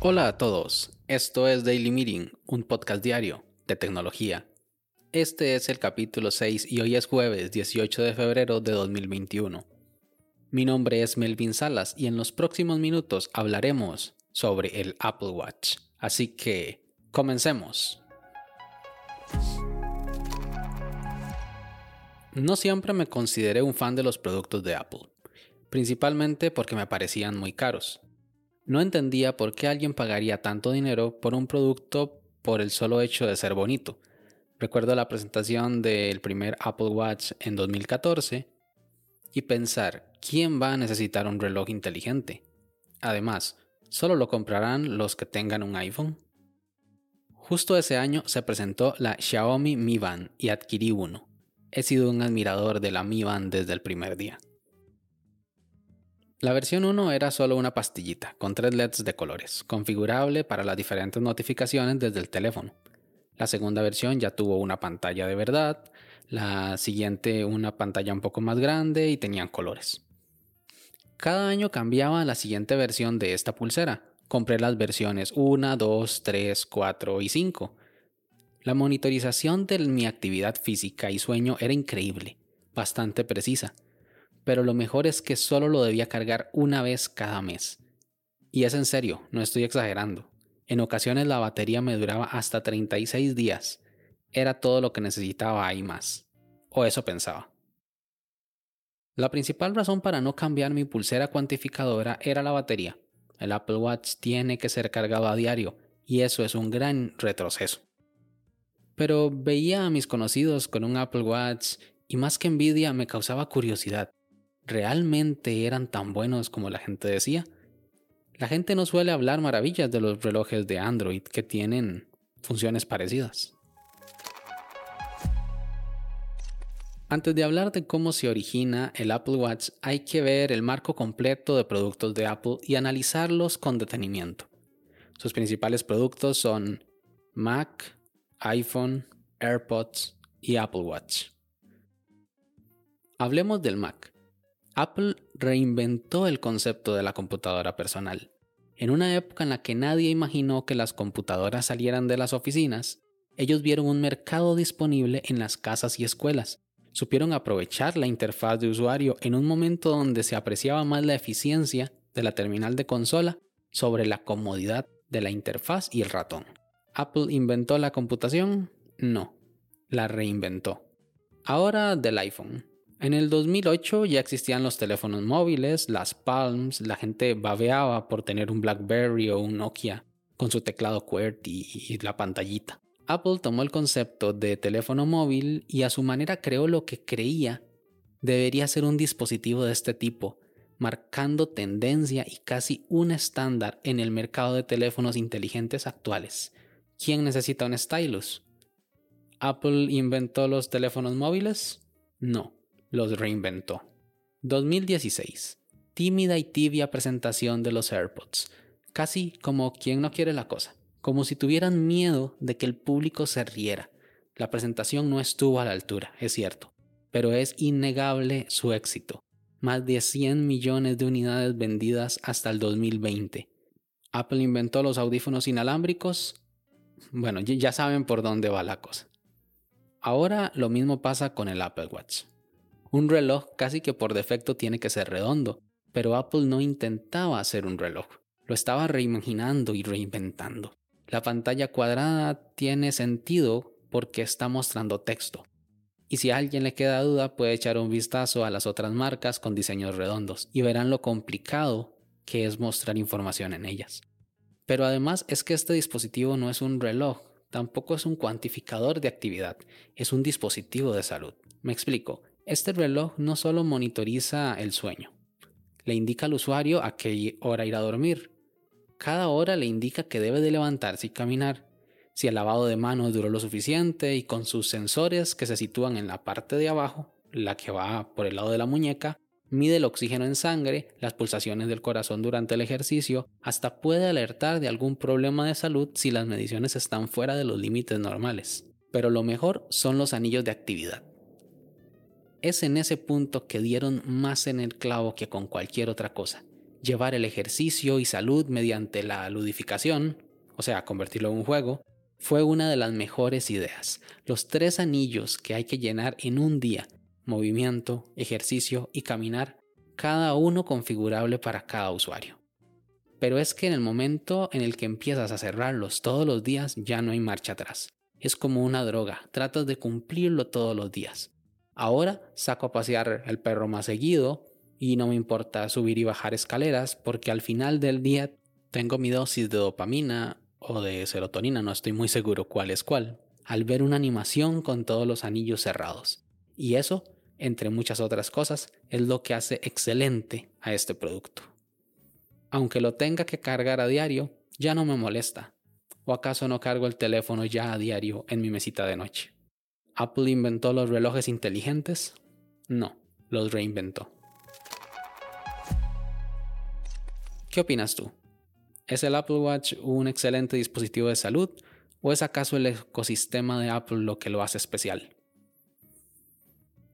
Hola a todos, esto es Daily Meeting, un podcast diario de tecnología. Este es el capítulo 6 y hoy es jueves 18 de febrero de 2021. Mi nombre es Melvin Salas y en los próximos minutos hablaremos sobre el Apple Watch. Así que, comencemos. No siempre me consideré un fan de los productos de Apple, principalmente porque me parecían muy caros. No entendía por qué alguien pagaría tanto dinero por un producto por el solo hecho de ser bonito. Recuerdo la presentación del primer Apple Watch en 2014 y pensar, ¿quién va a necesitar un reloj inteligente? Además, ¿solo lo comprarán los que tengan un iPhone? Justo ese año se presentó la Xiaomi Mi Band y adquirí uno. He sido un admirador de la Mi Band desde el primer día. La versión 1 era solo una pastillita con tres LEDs de colores, configurable para las diferentes notificaciones desde el teléfono. La segunda versión ya tuvo una pantalla de verdad, la siguiente una pantalla un poco más grande y tenían colores. Cada año cambiaba la siguiente versión de esta pulsera. Compré las versiones 1, 2, 3, 4 y 5. La monitorización de mi actividad física y sueño era increíble, bastante precisa pero lo mejor es que solo lo debía cargar una vez cada mes. Y es en serio, no estoy exagerando. En ocasiones la batería me duraba hasta 36 días. Era todo lo que necesitaba ahí más. O eso pensaba. La principal razón para no cambiar mi pulsera cuantificadora era la batería. El Apple Watch tiene que ser cargado a diario y eso es un gran retroceso. Pero veía a mis conocidos con un Apple Watch y más que envidia me causaba curiosidad realmente eran tan buenos como la gente decía. La gente no suele hablar maravillas de los relojes de Android que tienen funciones parecidas. Antes de hablar de cómo se origina el Apple Watch, hay que ver el marco completo de productos de Apple y analizarlos con detenimiento. Sus principales productos son Mac, iPhone, AirPods y Apple Watch. Hablemos del Mac. Apple reinventó el concepto de la computadora personal. En una época en la que nadie imaginó que las computadoras salieran de las oficinas, ellos vieron un mercado disponible en las casas y escuelas. Supieron aprovechar la interfaz de usuario en un momento donde se apreciaba más la eficiencia de la terminal de consola sobre la comodidad de la interfaz y el ratón. ¿Apple inventó la computación? No, la reinventó. Ahora del iPhone. En el 2008 ya existían los teléfonos móviles, las Palms, la gente babeaba por tener un BlackBerry o un Nokia con su teclado QWERTY y la pantallita. Apple tomó el concepto de teléfono móvil y a su manera creó lo que creía debería ser un dispositivo de este tipo, marcando tendencia y casi un estándar en el mercado de teléfonos inteligentes actuales. ¿Quién necesita un stylus? ¿Apple inventó los teléfonos móviles? No los reinventó. 2016. Tímida y tibia presentación de los AirPods. Casi como quien no quiere la cosa. Como si tuvieran miedo de que el público se riera. La presentación no estuvo a la altura, es cierto. Pero es innegable su éxito. Más de 100 millones de unidades vendidas hasta el 2020. Apple inventó los audífonos inalámbricos. Bueno, ya saben por dónde va la cosa. Ahora lo mismo pasa con el Apple Watch. Un reloj casi que por defecto tiene que ser redondo, pero Apple no intentaba hacer un reloj, lo estaba reimaginando y reinventando. La pantalla cuadrada tiene sentido porque está mostrando texto. Y si a alguien le queda duda, puede echar un vistazo a las otras marcas con diseños redondos y verán lo complicado que es mostrar información en ellas. Pero además es que este dispositivo no es un reloj, tampoco es un cuantificador de actividad, es un dispositivo de salud. Me explico, este reloj no solo monitoriza el sueño, le indica al usuario a qué hora ir a dormir. Cada hora le indica que debe de levantarse y caminar, si el lavado de manos duró lo suficiente y con sus sensores que se sitúan en la parte de abajo, la que va por el lado de la muñeca, mide el oxígeno en sangre, las pulsaciones del corazón durante el ejercicio, hasta puede alertar de algún problema de salud si las mediciones están fuera de los límites normales. Pero lo mejor son los anillos de actividad. Es en ese punto que dieron más en el clavo que con cualquier otra cosa. Llevar el ejercicio y salud mediante la ludificación, o sea, convertirlo en un juego, fue una de las mejores ideas. Los tres anillos que hay que llenar en un día, movimiento, ejercicio y caminar, cada uno configurable para cada usuario. Pero es que en el momento en el que empiezas a cerrarlos todos los días ya no hay marcha atrás. Es como una droga, tratas de cumplirlo todos los días. Ahora saco a pasear el perro más seguido y no me importa subir y bajar escaleras porque al final del día tengo mi dosis de dopamina o de serotonina, no estoy muy seguro cuál es cuál, al ver una animación con todos los anillos cerrados. Y eso, entre muchas otras cosas, es lo que hace excelente a este producto. Aunque lo tenga que cargar a diario, ya no me molesta. ¿O acaso no cargo el teléfono ya a diario en mi mesita de noche? ¿Apple inventó los relojes inteligentes? No, los reinventó. ¿Qué opinas tú? ¿Es el Apple Watch un excelente dispositivo de salud o es acaso el ecosistema de Apple lo que lo hace especial?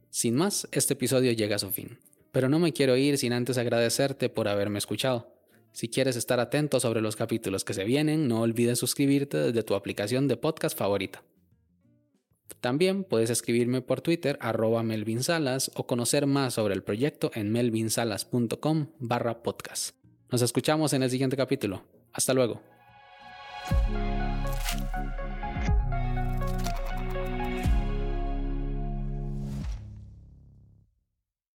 Sin más, este episodio llega a su fin, pero no me quiero ir sin antes agradecerte por haberme escuchado. Si quieres estar atento sobre los capítulos que se vienen, no olvides suscribirte desde tu aplicación de podcast favorita. También puedes escribirme por Twitter arroba melvinsalas o conocer más sobre el proyecto en melvinsalas.com barra podcast. Nos escuchamos en el siguiente capítulo. Hasta luego.